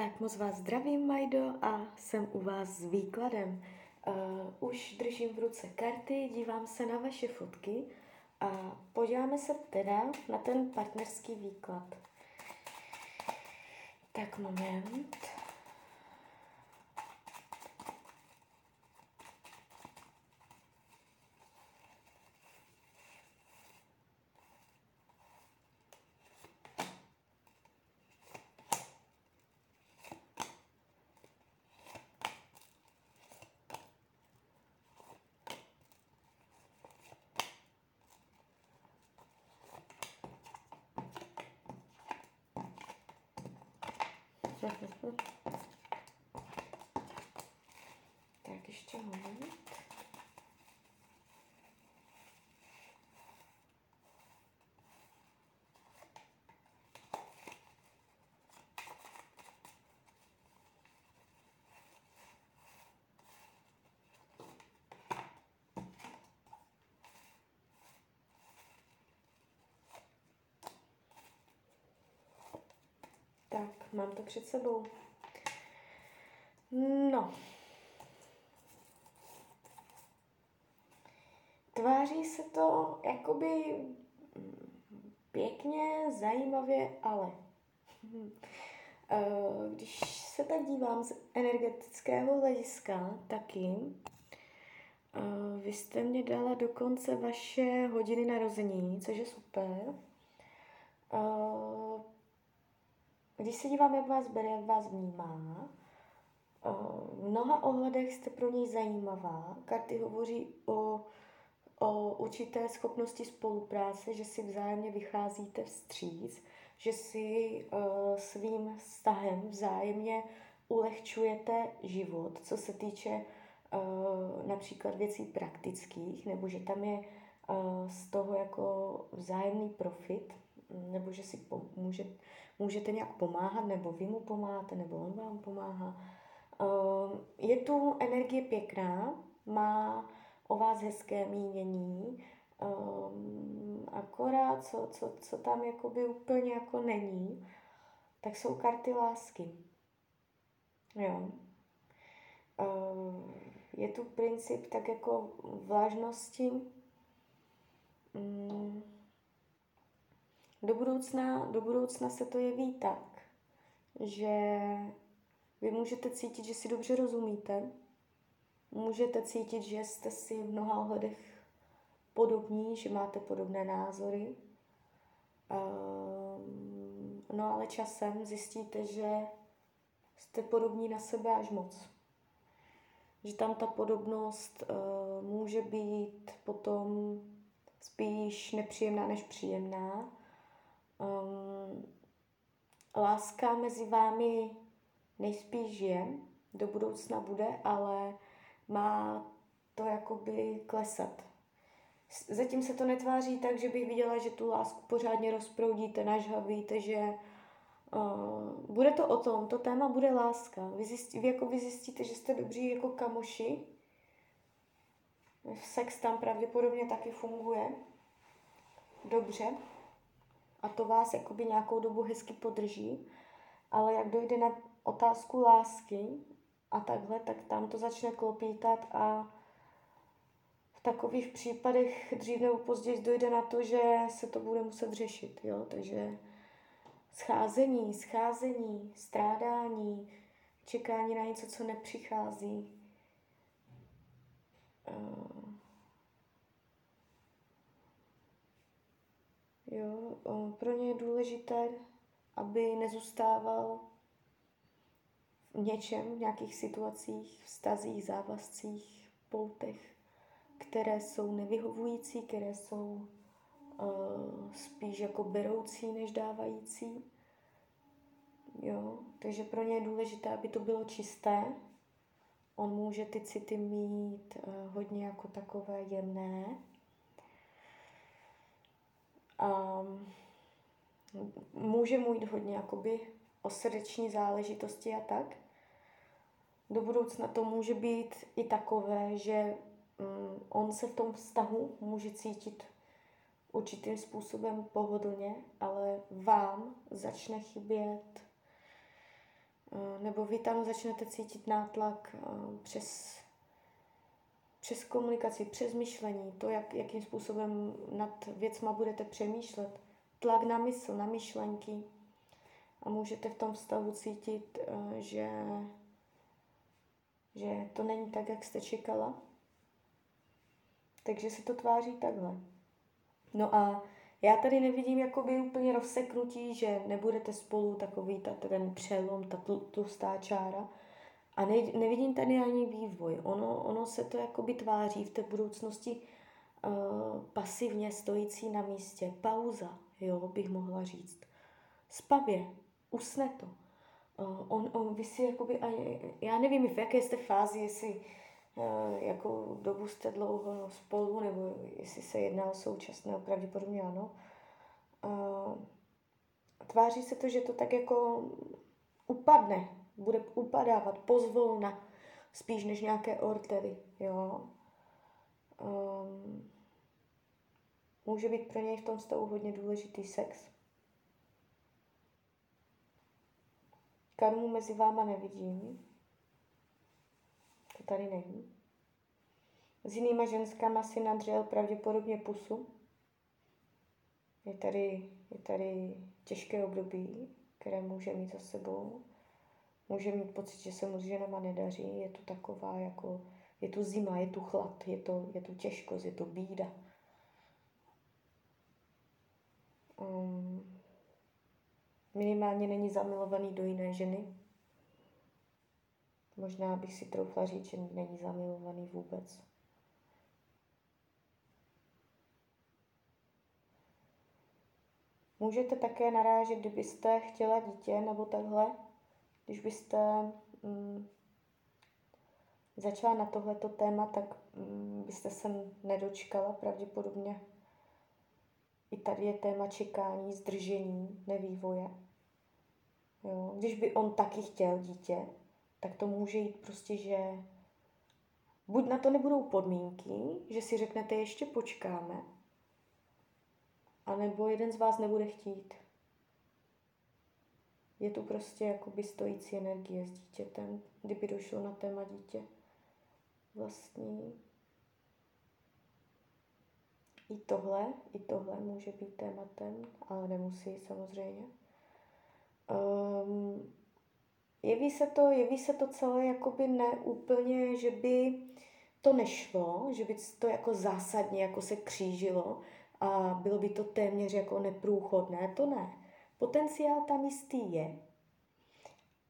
Tak moc vás zdravím, Majdo, a jsem u vás s výkladem. Uh, už držím v ruce karty, dívám se na vaše fotky a podíváme se teda na ten partnerský výklad. Tak moment. Tak ještě moment. Tak, mám to před sebou. No. Tváří se to jakoby pěkně, zajímavě, ale eh, když se tak dívám z energetického hlediska taky, eh, vy jste mě dala dokonce vaše hodiny narození, což je super. Eh, když se dívám, jak vás bere, jak vás vnímá, v mnoha ohledech jste pro něj zajímavá. Karty hovoří o, o určité schopnosti spolupráce, že si vzájemně vycházíte vstříc, že si uh, svým vztahem vzájemně ulehčujete život, co se týče uh, například věcí praktických, nebo že tam je uh, z toho jako vzájemný profit, nebo že si pomůže, můžete nějak pomáhat, nebo vy mu pomáháte, nebo on vám pomáhá. Ehm, je tu energie pěkná, má o vás hezké mínění, um, akorát co, co, co tam jakoby úplně jako není, tak jsou karty lásky. Jo. Um, je tu princip tak jako vlažnosti. Um, do budoucna, do budoucna se to jeví tak, že vy můžete cítit, že si dobře rozumíte, můžete cítit, že jste si v mnoha ohledech podobní, že máte podobné názory. Um, no ale časem zjistíte, že jste podobní na sebe až moc. Že tam ta podobnost uh, může být potom spíš nepříjemná než příjemná. Um, láska mezi vámi nejspíš je, do budoucna bude, ale má to jakoby klesat. Zatím se to netváří tak, že bych viděla, že tu lásku pořádně rozproudíte, nažhavíte, že uh, bude to o tom, to téma bude láska. Vy, zjistí, vy jako vy zjistíte, že jste dobří jako kamoši. Sex tam pravděpodobně taky funguje dobře a to vás jakoby nějakou dobu hezky podrží, ale jak dojde na otázku lásky a takhle, tak tam to začne klopítat a v takových případech dřív nebo později dojde na to, že se to bude muset řešit, jo, takže scházení, scházení, strádání, čekání na něco, co nepřichází. Uh, jo, pro ně je důležité, aby nezůstával v něčem, v nějakých situacích, vztazích, závazcích, poutech, které jsou nevyhovující, které jsou uh, spíš jako beroucí než dávající. Jo, takže pro ně je důležité, aby to bylo čisté. On může ty city mít uh, hodně jako takové jemné. A může mít hodně jakoby o srdeční záležitosti a tak. Do budoucna to může být i takové, že um, on se v tom vztahu může cítit určitým způsobem pohodlně, ale vám začne chybět uh, nebo vy tam začnete cítit nátlak uh, přes, přes komunikaci, přes myšlení, to, jak, jakým způsobem nad věcma budete přemýšlet, tlak na mysl, na myšlenky a můžete v tom vztahu cítit, uh, že, že to není tak, jak jste čekala. Takže se to tváří takhle. No a já tady nevidím jakoby úplně rozseknutí, že nebudete spolu takový ta, ten přelom, ta tlustá čára. A ne, nevidím tady ani vývoj. Ono, ono se to jakoby tváří v té budoucnosti uh, pasivně stojící na místě. Pauza, jo, bych mohla říct. Spavě, usne to. Uh, on, on, vy si jakoby, já nevím, v jaké jste fázi, jestli Eh, jakou dobu jste dlouho spolu, nebo jestli se jedná o současného, pravděpodobně ano. Eh, tváří se to, že to tak jako upadne, bude upadávat pozvolna, spíš než nějaké ortely, jo. Um, může být pro něj v tom stavu hodně důležitý sex. Karmu mezi váma nevidím, to tady není. S jinýma ženskama si nadřel pravděpodobně pusu. Je tady, je tady těžké období, které může mít za sebou. Může mít pocit, že se mu s ženama nedaří. Je to taková jako, je tu zima, je tu chlad, je to, je tu těžkost, je to bída. Um, minimálně není zamilovaný do jiné ženy. Možná bych si troufla říct, že není zamilovaný vůbec. Můžete také narážet, kdybyste chtěla dítě nebo takhle, když byste mm, začala na tohleto téma, tak mm, byste se nedočkala pravděpodobně. I tady je téma čekání, zdržení, nevývoje. Jo. Když by on taky chtěl dítě, tak to může jít prostě, že buď na to nebudou podmínky, že si řeknete ještě počkáme, anebo jeden z vás nebude chtít. Je tu prostě jakoby stojící energie s dítětem, kdyby došlo na téma dítě vlastní. I tohle, i tohle může být tématem, ale nemusí samozřejmě. Um, jeví se to, jeví se to celé jakoby neúplně, že by to nešlo, že by to jako zásadně jako se křížilo a bylo by to téměř jako neprůchodné, to ne. Potenciál tam jistý je,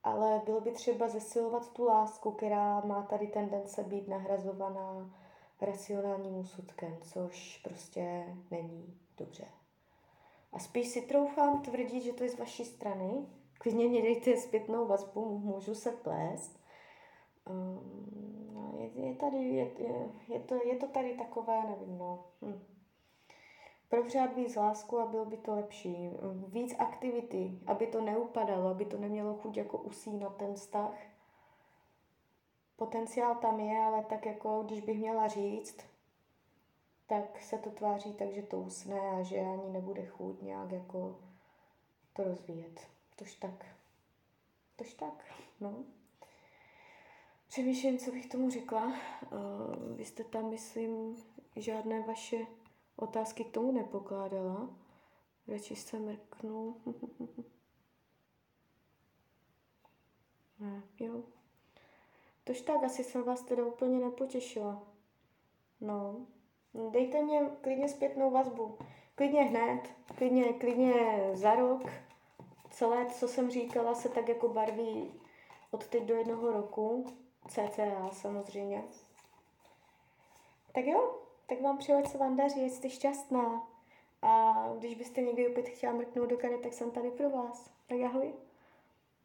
ale bylo by třeba zesilovat tu lásku, která má tady tendence být nahrazovaná racionálním úsudkem, což prostě není dobře. A spíš si troufám tvrdit, že to je z vaší strany, klidně mě dejte zpětnou vazbu, můžu se plést. Um, je, je, tady, je, je, to, je to tady takové, nevím, no. Hm. Prohřát víc lásku a bylo by to lepší. Víc aktivity, aby to neupadalo, aby to nemělo chuť jako usínat ten vztah. Potenciál tam je, ale tak jako, když bych měla říct, tak se to tváří tak, že to usne a že ani nebude chuť nějak jako to rozvíjet. Tož tak. Tož tak, no. Přemýšlím, co bych tomu řekla. Uh, vy jste tam, myslím, žádné vaše otázky k tomu nepokládala. Radši se mrknu. ne, jo. Tož tak, asi jsem vás teda úplně nepotěšila. No, dejte mě klidně zpětnou vazbu. Klidně hned, klidně, klidně za rok, celé, co jsem říkala, se tak jako barví od teď do jednoho roku. CCA samozřejmě. Tak jo, tak vám přeju, ať se vám daří, jste šťastná. A když byste někdy opět chtěla mrknout do karet, tak jsem tady pro vás. Tak ahoj.